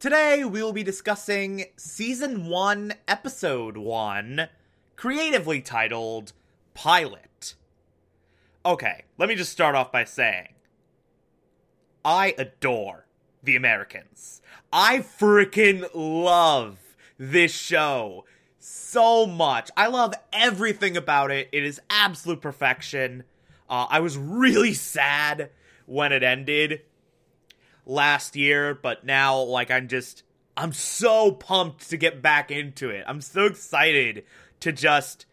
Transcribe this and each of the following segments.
Today, we will be discussing Season 1, Episode 1, creatively titled Pilot. Okay, let me just start off by saying I adore The Americans. I freaking love this show so much. I love everything about it. It is absolute perfection. Uh, I was really sad when it ended last year, but now like I'm just I'm so pumped to get back into it. I'm so excited to just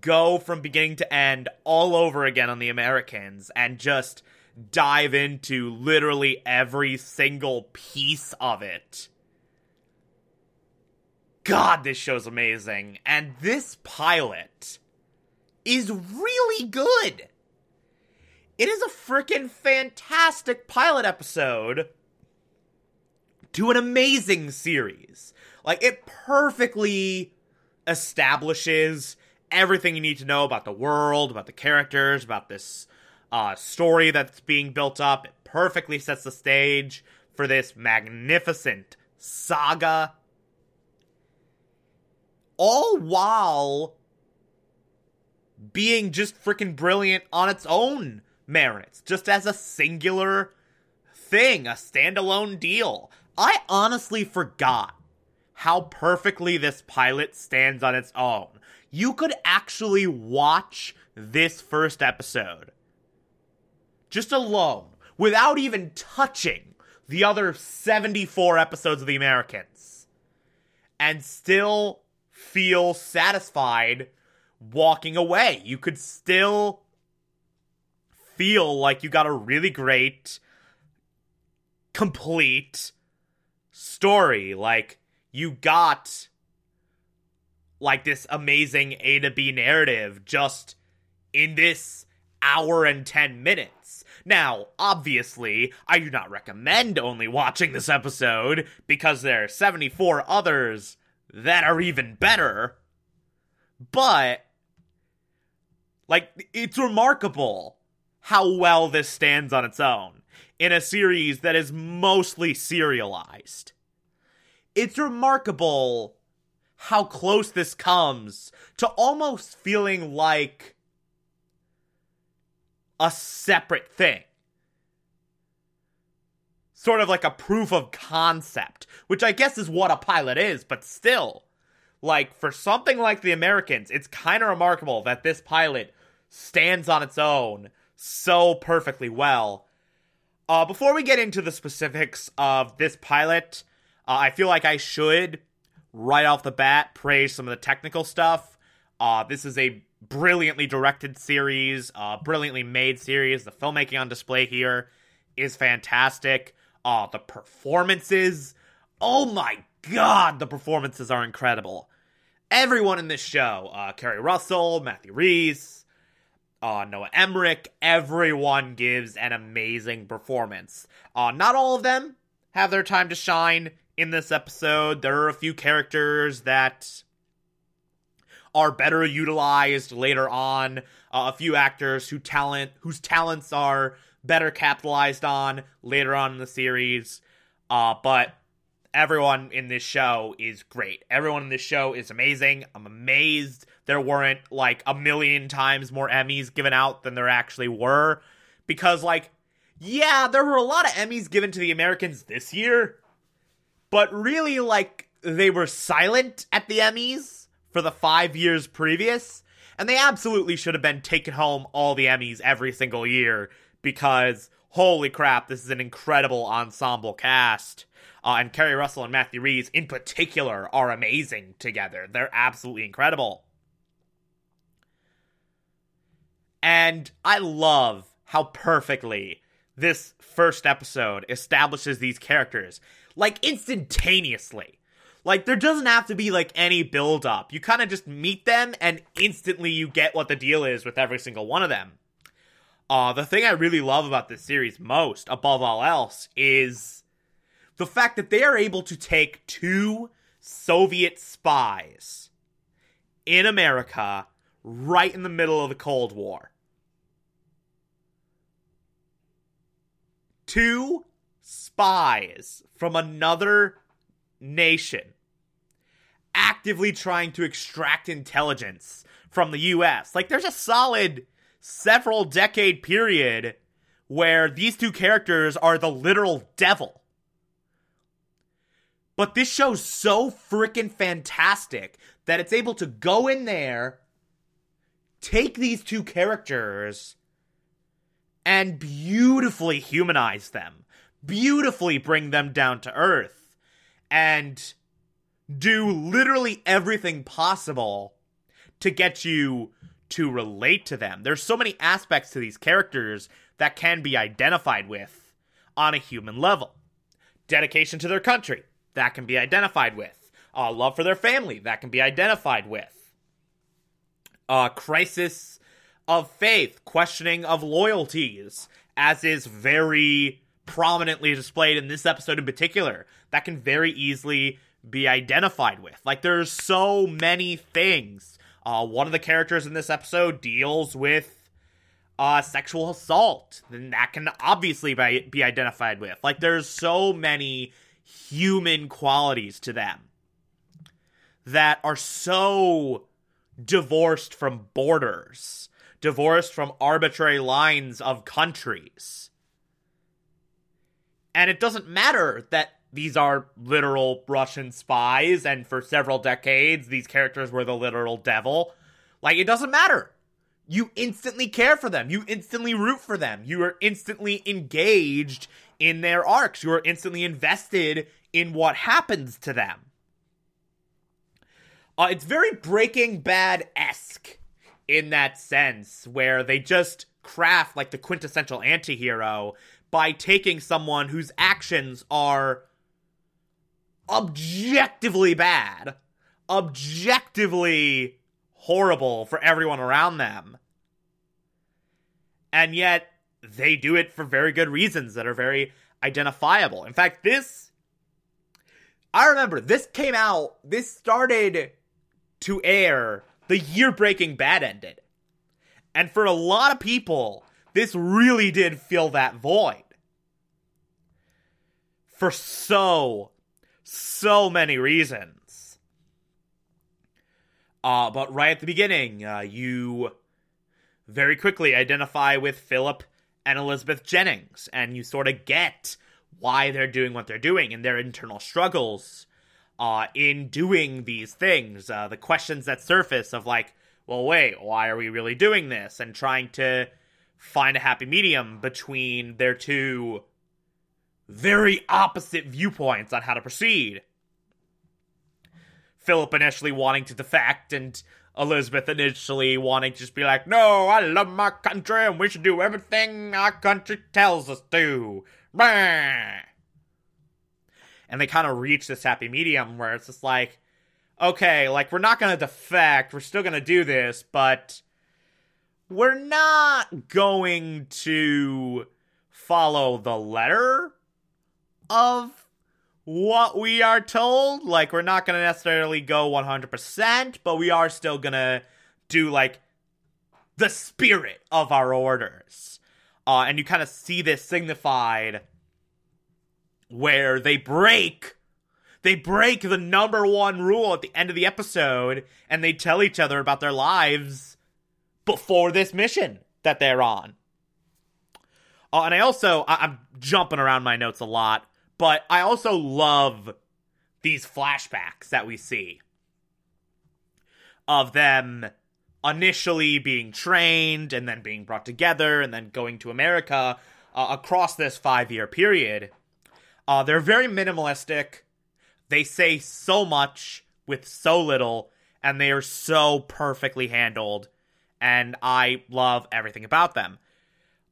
go from beginning to end all over again on the Americans and just dive into literally every single piece of it. God, this show's amazing. And this pilot is really good. It is a freaking fantastic pilot episode to an amazing series. Like, it perfectly establishes everything you need to know about the world, about the characters, about this uh, story that's being built up. It perfectly sets the stage for this magnificent saga. All while being just freaking brilliant on its own merits, just as a singular thing, a standalone deal. I honestly forgot how perfectly this pilot stands on its own. You could actually watch this first episode just alone without even touching the other 74 episodes of The Americans and still feel satisfied walking away. You could still feel like you got a really great, complete story. Like, you got like this amazing A to B narrative just in this hour and 10 minutes. Now, obviously, I do not recommend only watching this episode because there are 74 others that are even better. But, like, it's remarkable how well this stands on its own in a series that is mostly serialized. It's remarkable how close this comes to almost feeling like a separate thing. Sort of like a proof of concept, which I guess is what a pilot is, but still. Like, for something like the Americans, it's kind of remarkable that this pilot stands on its own so perfectly well. Uh, before we get into the specifics of this pilot, uh, I feel like I should, right off the bat, praise some of the technical stuff. Uh, this is a brilliantly directed series, uh, brilliantly made series. The filmmaking on display here is fantastic. Uh, the performances, oh my god, the performances are incredible. Everyone in this show, uh, Keri Russell, Matthew Rhys, uh, Noah Emmerich, everyone gives an amazing performance. Uh, not all of them have their time to shine in this episode. There are a few characters that are better utilized later on. Uh, a few actors who talent whose talents are better capitalized on later on in the series. Uh, but everyone in this show is great. Everyone in this show is amazing. I'm amazed there weren't like a million times more Emmys given out than there actually were. Because, like, yeah, there were a lot of Emmys given to the Americans this year, but really, like, they were silent at the Emmys for the five years previous, and they absolutely should have been taking home all the Emmys every single year because, holy crap, this is an incredible ensemble cast. Uh, and Keri Russell and Matthew Rhys, in particular, are amazing together. They're absolutely incredible. And I love how perfectly this first episode establishes these characters like instantaneously. Like there doesn't have to be like any build up. You kind of just meet them and instantly you get what the deal is with every single one of them. Uh the thing I really love about this series most above all else is the fact that they are able to take two Soviet spies in America right in the middle of the Cold War. Two spies from another nation actively trying to extract intelligence from the US. Like, there's a solid several decade period where these two characters are the literal devil. But this show's so freaking fantastic that it's able to go in there, take these two characters, and beautifully humanize them, beautifully bring them down to earth, and do literally everything possible to get you to relate to them. There's so many aspects to these characters that can be identified with on a human level. Dedication to their country, that can be identified with. Uh, love for their family, that can be identified with. Uh, crisis of faith, questioning of loyalties, as is very prominently displayed in this episode in particular, that can very easily be identified with. Like, there's so many things. Uh, one of the characters in this episode deals with uh, sexual assault, and that can obviously be, be identified with. Like, there's so many human qualities to them that are so divorced from borders, divorced from arbitrary lines of countries. And it doesn't matter that these are literal Russian spies, and for several decades, these characters were the literal devil. Like, it doesn't matter. You instantly care for them. You instantly root for them. You are instantly engaged in their arcs. You are instantly invested in what happens to them. Uh, it's very Breaking Bad esque in that sense, where they just craft like the quintessential antihero by taking someone whose actions are objectively bad, objectively horrible for everyone around them. And yet, they do it for very good reasons that are very identifiable. In fact, this. I remember this came out, this started to air the year Breaking Bad ended. And for a lot of people, this really did fill that void. For so so many reasons. Uh, but right at the beginning, uh, you very quickly identify with Philip and Elizabeth Jennings, and you sort of get why they're doing what they're doing and their internal struggles uh, in doing these things. Uh, the questions that surface of, like, well, wait, why are we really doing this? And trying to find a happy medium between their two very opposite viewpoints on how to proceed. Philip initially wanting to defect, and Elizabeth initially wanting to just be like, No, I love my country and we should do everything our country tells us to. Bah! And they kind of reach this happy medium where it's just like, okay, like we're not gonna defect, we're still gonna do this, but we're not going to follow the letter of what we are told. Like, we're not going to necessarily go 100%, but we are still going to do, like, the spirit of our orders. Uh, and you kind of see this signified where they break. They break the number one rule at the end of the episode and they tell each other about their lives before this mission that they're on. Uh, and I also, I- I'm jumping around my notes a lot but I also love these flashbacks that we see of them initially being trained and then being brought together and then going to America uh, across this five year period. Uh, they're very minimalistic. They say so much with so little, and they are so perfectly handled. And I love everything about them.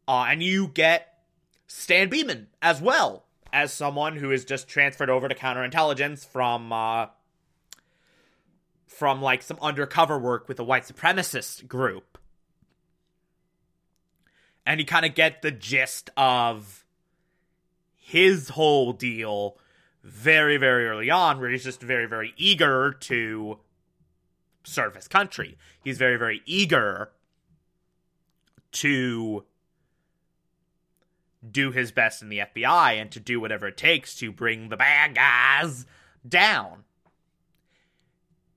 Uh, and you get Stan Beeman as well as someone who is just transferred over to counterintelligence from uh, from like some undercover work with a white supremacist group. And you kind of get the gist of his whole deal very, very early on, where he's just very, very eager to serve his country. He's very, very eager to do his best in the FBI and to do whatever it takes to bring the bad guys down.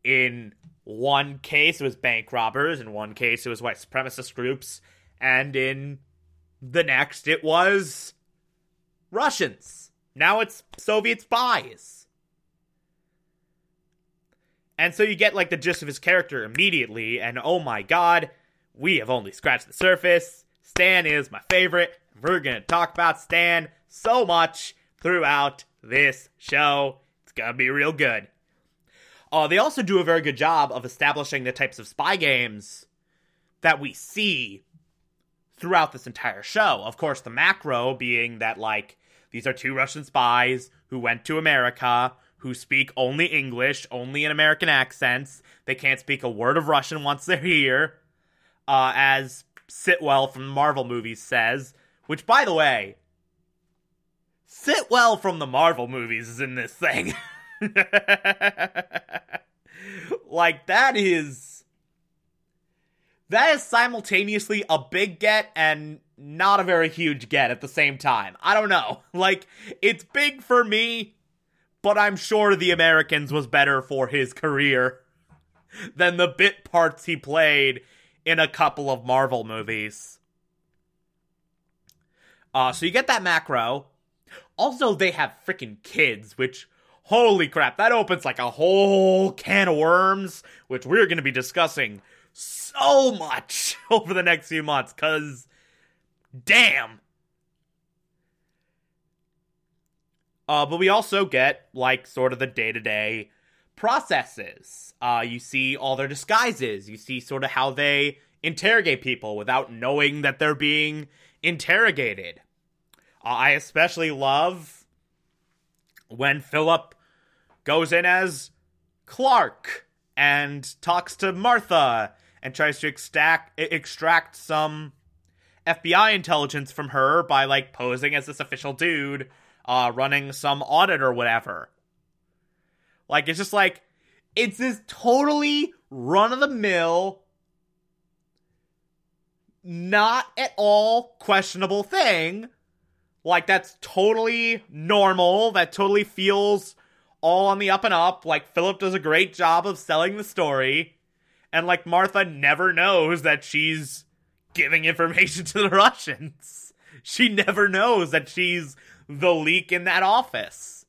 In one case, it was bank robbers. In one case, it was white supremacist groups. And in the next, it was Russians. Now it's Soviet spies. And so you get like the gist of his character immediately, and oh my god, we have only scratched the surface. Stan is my favorite. We're gonna talk about Stan so much throughout this show. It's gonna be real good. Uh, they also do a very good job of establishing the types of spy games that we see throughout this entire show. Of course, the macro being that, like, these are two Russian spies who went to America, who speak only English, only in American accents. They can't speak a word of Russian once they're here. Uh, as Sitwell from the Marvel movies says, which, by the way, Sitwell from the Marvel movies is in this thing. like, that is. That is simultaneously a big get and not a very huge get at the same time. I don't know. Like, it's big for me, but I'm sure the Americans was better for his career than the bit parts he played in a couple of Marvel movies. Uh, so you get that macro. Also, they have freaking kids, which, holy crap, that opens like a whole can of worms, which we're going to be discussing so much over the next few months, because damn. Uh, but we also get, like, sort of the day to day processes. Uh, you see all their disguises. You see sort of how they interrogate people without knowing that they're being interrogated. Uh, I especially love when Philip goes in as Clark and talks to Martha and tries to extract extract some FBI intelligence from her by like posing as this official dude uh running some audit or whatever. Like it's just like it's this totally run of the mill not at all questionable thing. Like that's totally normal. That totally feels all on the up and up. Like Philip does a great job of selling the story. And like Martha never knows that she's giving information to the Russians. She never knows that she's the leak in that office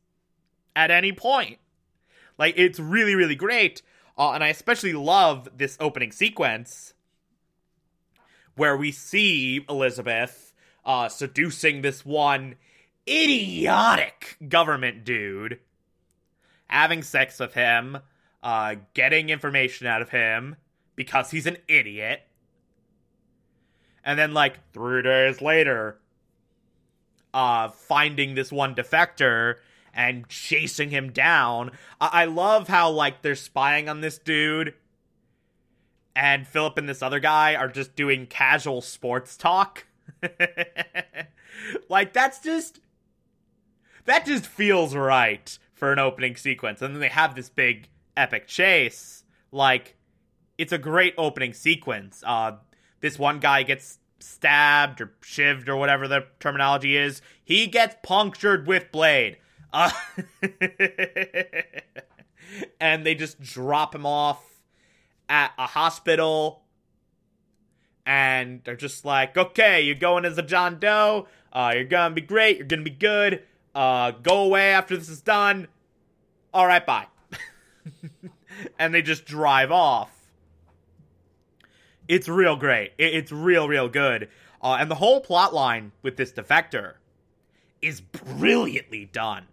at any point. Like it's really really great. Uh, and I especially love this opening sequence where we see Elizabeth uh, seducing this one idiotic government dude, having sex with him, uh, getting information out of him because he's an idiot. And then, like, three days later, uh, finding this one defector and chasing him down. I-, I love how, like, they're spying on this dude and Philip and this other guy are just doing casual sports talk. like that's just that just feels right for an opening sequence. And then they have this big epic chase. Like it's a great opening sequence. Uh this one guy gets stabbed or shivved or whatever the terminology is. He gets punctured with blade. Uh, and they just drop him off at a hospital and they're just like, okay, you're going as a John Doe. Uh, you're gonna be great. You're gonna be good. Uh, go away after this is done. All right, bye. and they just drive off. It's real great. It's real, real good. Uh, and the whole plot line with this defector is brilliantly done.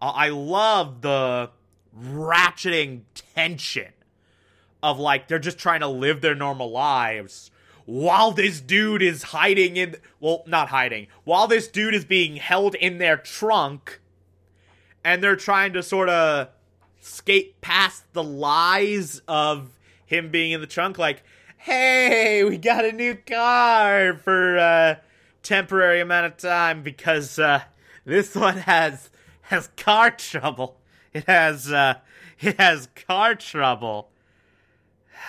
Uh, I love the ratcheting tension of like they're just trying to live their normal lives while this dude is hiding in well, not hiding. While this dude is being held in their trunk and they're trying to sort of skate past the lies of him being in the trunk like, "Hey, we got a new car for a temporary amount of time because uh this one has has car trouble. It has uh it has car trouble."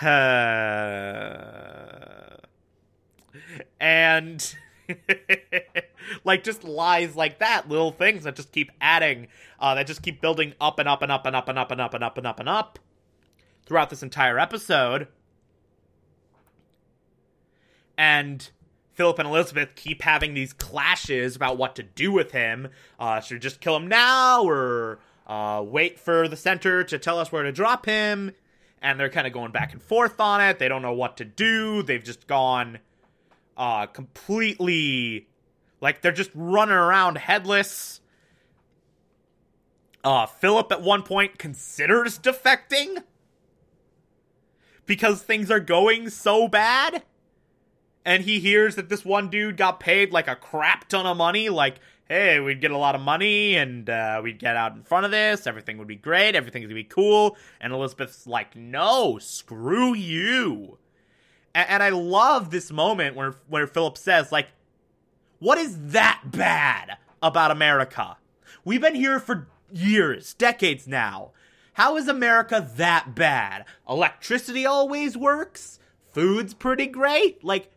and like just lies like that, little things that just keep adding, uh, that just keep building up and up and up and up and up and up and up and up and up throughout this entire episode. And Philip and Elizabeth keep having these clashes about what to do with him. Uh, should we just kill him now or uh, wait for the center to tell us where to drop him? And they're kind of going back and forth on it. They don't know what to do. They've just gone uh, completely like they're just running around headless. Uh, Philip at one point considers defecting because things are going so bad. And he hears that this one dude got paid like a crap ton of money. Like, hey, we'd get a lot of money and uh, we'd get out in front of this. Everything would be great. Everything's gonna be cool. And Elizabeth's like, no, screw you. And, and I love this moment where where Philip says, like, what is that bad about America? We've been here for years, decades now. How is America that bad? Electricity always works. Food's pretty great. Like,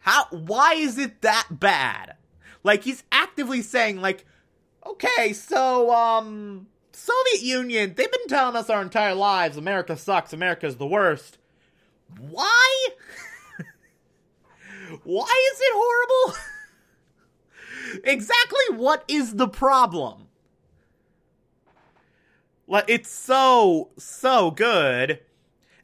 how? Why is it that bad? Like he's actively saying, like, okay, so um, Soviet Union, they've been telling us our entire lives, America sucks, America's the worst. Why? Why is it horrible? exactly what is the problem? Like it's so so good.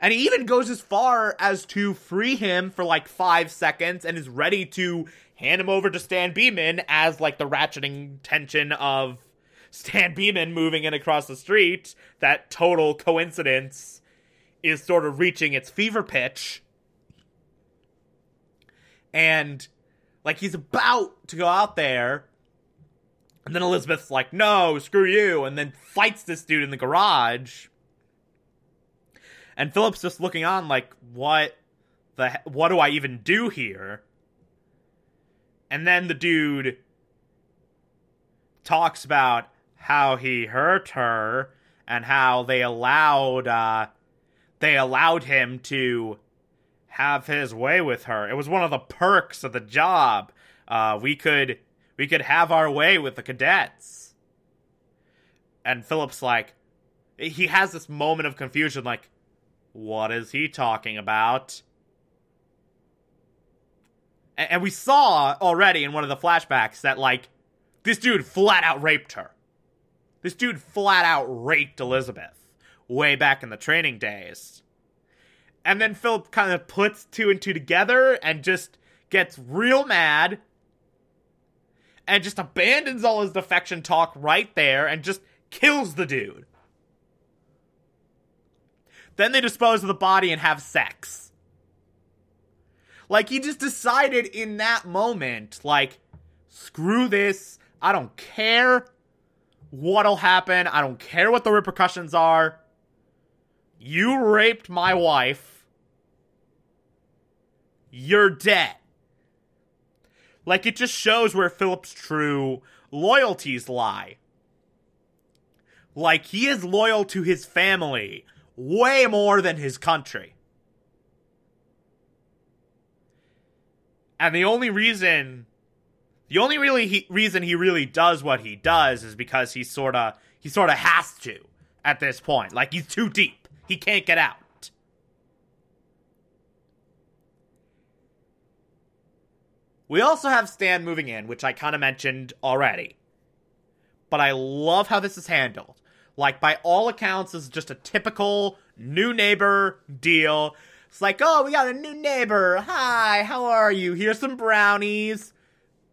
And he even goes as far as to free him for like 5 seconds and is ready to hand him over to Stan Beeman as like the ratcheting tension of Stan Beeman moving in across the street. That total coincidence is sort of reaching its fever pitch. And like he's about to go out there. And then Elizabeth's like, no, screw you. And then fights this dude in the garage. And Philip's just looking on like, what the what do I even do here? And then the dude talks about how he hurt her and how they allowed uh they allowed him to have his way with her. It was one of the perks of the job. Uh, we could we could have our way with the cadets. And Philip's like, he has this moment of confusion, like, what is he talking about? And, and we saw already in one of the flashbacks that like this dude flat out raped her. This dude flat out raped Elizabeth way back in the training days. And then Philip kind of puts two and two together and just gets real mad and just abandons all his defection talk right there and just kills the dude. Then they dispose of the body and have sex. Like, he just decided in that moment, like, screw this. I don't care what'll happen. I don't care what the repercussions are. You raped my wife. You're dead. Like, it just shows where Philip's true loyalties lie. Like, he is loyal to his family way more than his country. And the only reason the only really he, reason he really does what he does is because he sort of he sort of has to at this point. Like he's too deep. He can't get out. We also have Stan moving in, which I kind of mentioned already. But I love how this is handled. Like by all accounts is just a typical new neighbor deal. It's like, "Oh, we got a new neighbor. Hi, how are you? Here's some brownies."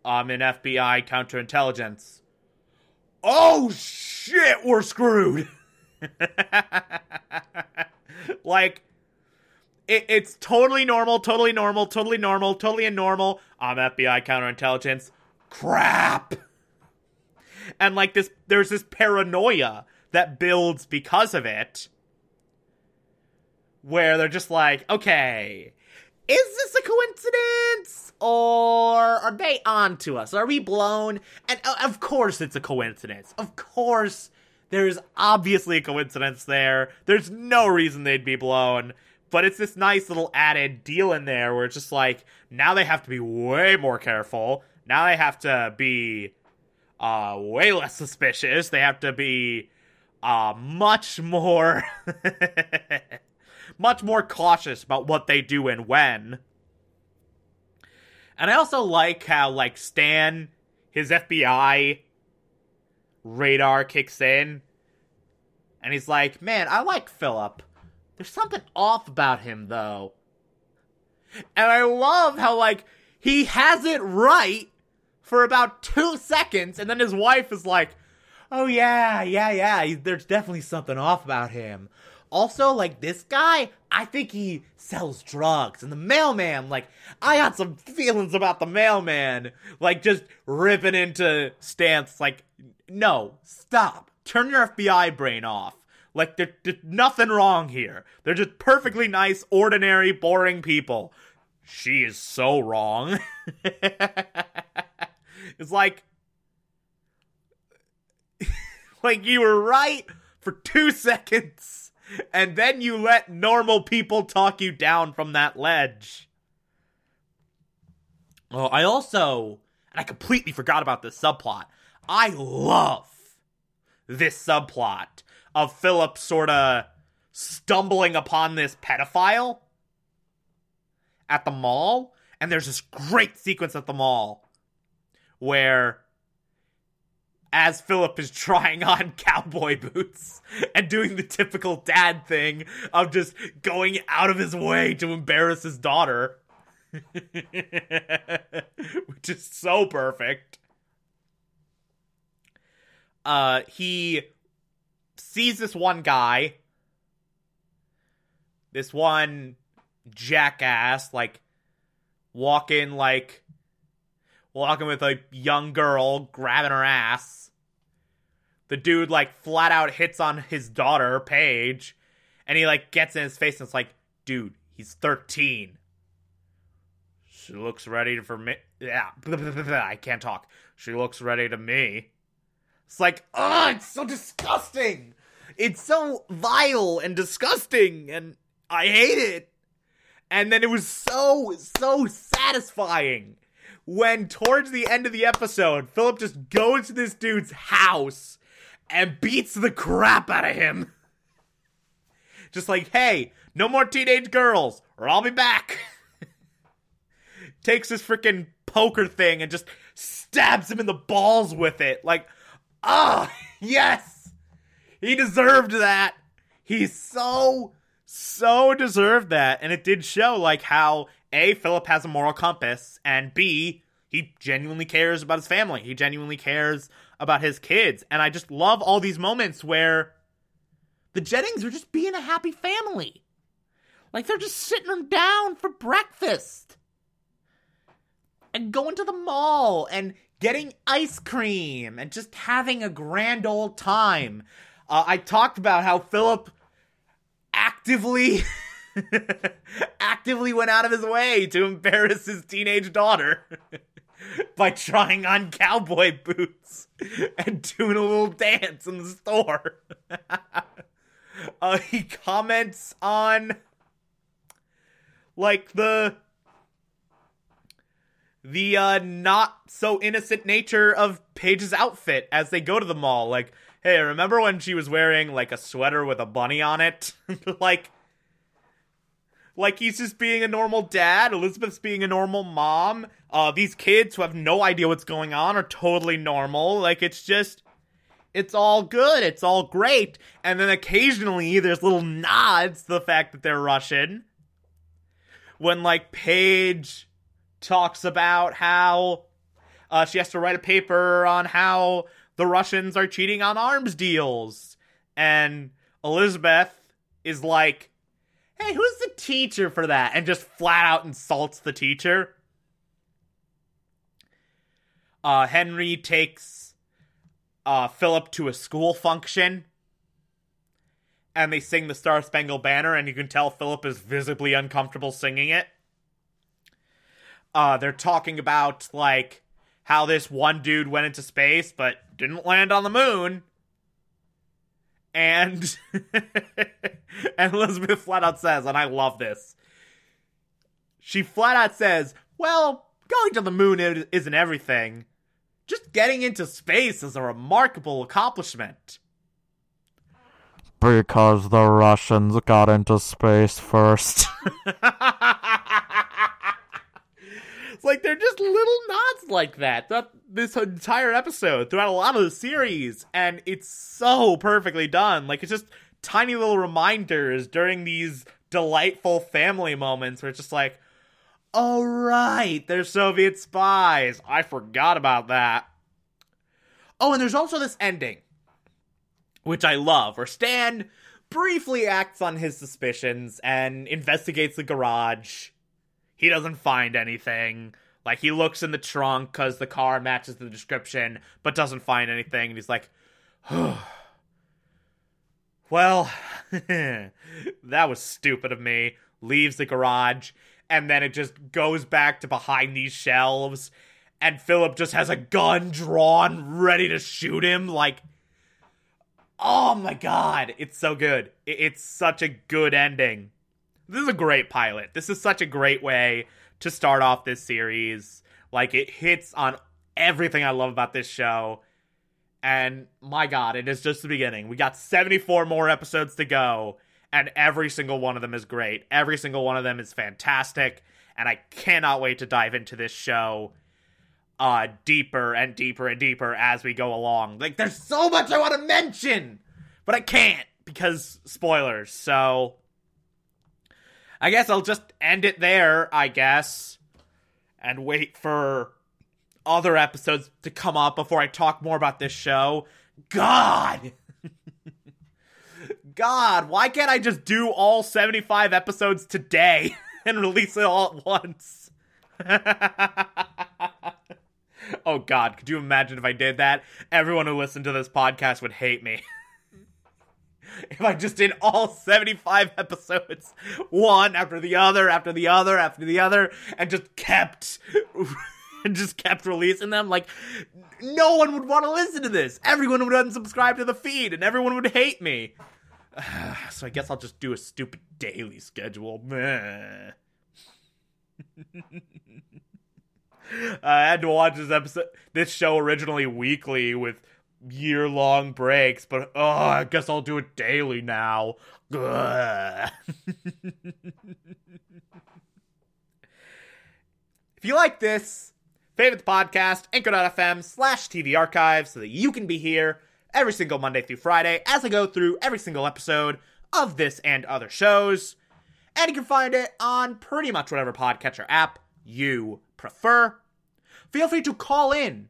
I'm in FBI counterintelligence. Oh shit, we're screwed. like it, it's totally normal, totally normal, totally normal, totally normal. I'm FBI counterintelligence. Crap. And like this, there's this paranoia that builds because of it, where they're just like, okay, is this a coincidence? Or are they on to us? Are we blown? And uh, of course it's a coincidence. Of course there's obviously a coincidence there. There's no reason they'd be blown. But it's this nice little added deal in there where it's just like, now they have to be way more careful. Now they have to be uh, way less suspicious. They have to be uh, much more. much more cautious about what they do and when. And I also like how, like, Stan, his FBI radar kicks in, and he's like, man, I like Philip. There's something off about him, though. And I love how, like, he has it right for about two seconds, and then his wife is like, oh, yeah, yeah, yeah, there's definitely something off about him. Also, like this guy, I think he sells drugs. And the mailman, like, I got some feelings about the mailman. Like, just ripping into Stance, like, no, stop. Turn your FBI brain off. Like, there's nothing wrong here. They're just perfectly nice, ordinary, boring people. She is so wrong. it's like, like you were right for two seconds and then you let normal people talk you down from that ledge. Oh, I also, and I completely forgot about this subplot. I love this subplot of Philip sort of stumbling upon this pedophile at the mall. And there's this great sequence at the mall where as Philip is trying on cowboy boots and doing the typical dad thing of just going out of his way to embarrass his daughter. Which is so perfect. Uh he sees this one guy this one jackass like walking like walking with a young girl grabbing her ass the dude like flat out hits on his daughter, Paige, and he like gets in his face and it's like, dude, he's 13. She looks ready for me. Yeah, I can't talk. She looks ready to me. It's like, oh, it's so disgusting. It's so vile and disgusting, and I hate it. And then it was so, so satisfying when towards the end of the episode, Philip just goes to this dude's house and beats the crap out of him. Just like, hey, no more teenage girls, or I'll be back. Takes this freaking poker thing and just stabs him in the balls with it. Like, ah, oh, yes! He deserved that. He so, so deserved that. And it did show, like, how A, Philip has a moral compass, and B, he genuinely cares about his family. He genuinely cares about his kids. And I just love all these moments where the Jennings are just being a happy family. Like they're just sitting them down for breakfast and going to the mall and getting ice cream and just having a grand old time. Uh, I talked about how Philip actively actively went out of his way to embarrass his teenage daughter. by trying on cowboy boots and doing a little dance in the store. uh, he comments on like the the uh not so innocent nature of Paige's outfit as they go to the mall. Like, hey, remember when she was wearing like a sweater with a bunny on it? like like he's just being a normal dad, Elizabeth's being a normal mom, uh, these kids who have no idea what's going on are totally normal. Like, it's just, it's all good. It's all great. And then occasionally there's little nods to the fact that they're Russian. When, like, Paige talks about how uh, she has to write a paper on how the Russians are cheating on arms deals. And Elizabeth is like, hey, who's the teacher for that? And just flat out insults the teacher. Uh, Henry takes uh, Philip to a school function and they sing the Star Spangled Banner, and you can tell Philip is visibly uncomfortable singing it. Uh, they're talking about, like, how this one dude went into space but didn't land on the moon. And and Elizabeth flat out says, and I love this. She flat out says, "Well, going to the moon isn't everything. Just getting into space is a remarkable accomplishment." Because the Russians got into space first. like they're just little nods like that throughout this entire episode, throughout a lot of the series, and it's so perfectly done. Like it's just tiny little reminders during these delightful family moments where it's just like, oh right, they're Soviet spies. I forgot about that. Oh, and there's also this ending which I love, where Stan briefly acts on his suspicions and investigates the garage. He doesn't find anything. Like, he looks in the trunk because the car matches the description, but doesn't find anything. And he's like, well, that was stupid of me. Leaves the garage, and then it just goes back to behind these shelves. And Philip just has a gun drawn, ready to shoot him. Like, Oh my god, it's so good. It's such a good ending. This is a great pilot. This is such a great way to start off this series. Like it hits on everything I love about this show. And my god, it is just the beginning. We got 74 more episodes to go, and every single one of them is great. Every single one of them is fantastic, and I cannot wait to dive into this show uh deeper and deeper and deeper as we go along. Like there's so much I want to mention, but I can't because spoilers. So I guess I'll just end it there, I guess, and wait for other episodes to come up before I talk more about this show. God. God, why can't I just do all 75 episodes today and release it all at once? oh god, could you imagine if I did that? Everyone who listened to this podcast would hate me. if I just did all 75 episodes, one after the other, after the other, after the other, and just kept and just kept releasing them, like no one would want to listen to this. Everyone would unsubscribe to the feed and everyone would hate me. so I guess I'll just do a stupid daily schedule. I had to watch this episode, this show originally weekly with year long breaks, but oh, I guess I'll do it daily now. if you like this, favorite the podcast, anchor.fm slash TV archive so that you can be here every single Monday through Friday as I go through every single episode of this and other shows. And you can find it on pretty much whatever podcatcher app you prefer. Feel free to call in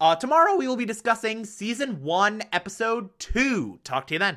Uh, tomorrow we will be discussing season one, episode two. Talk to you then.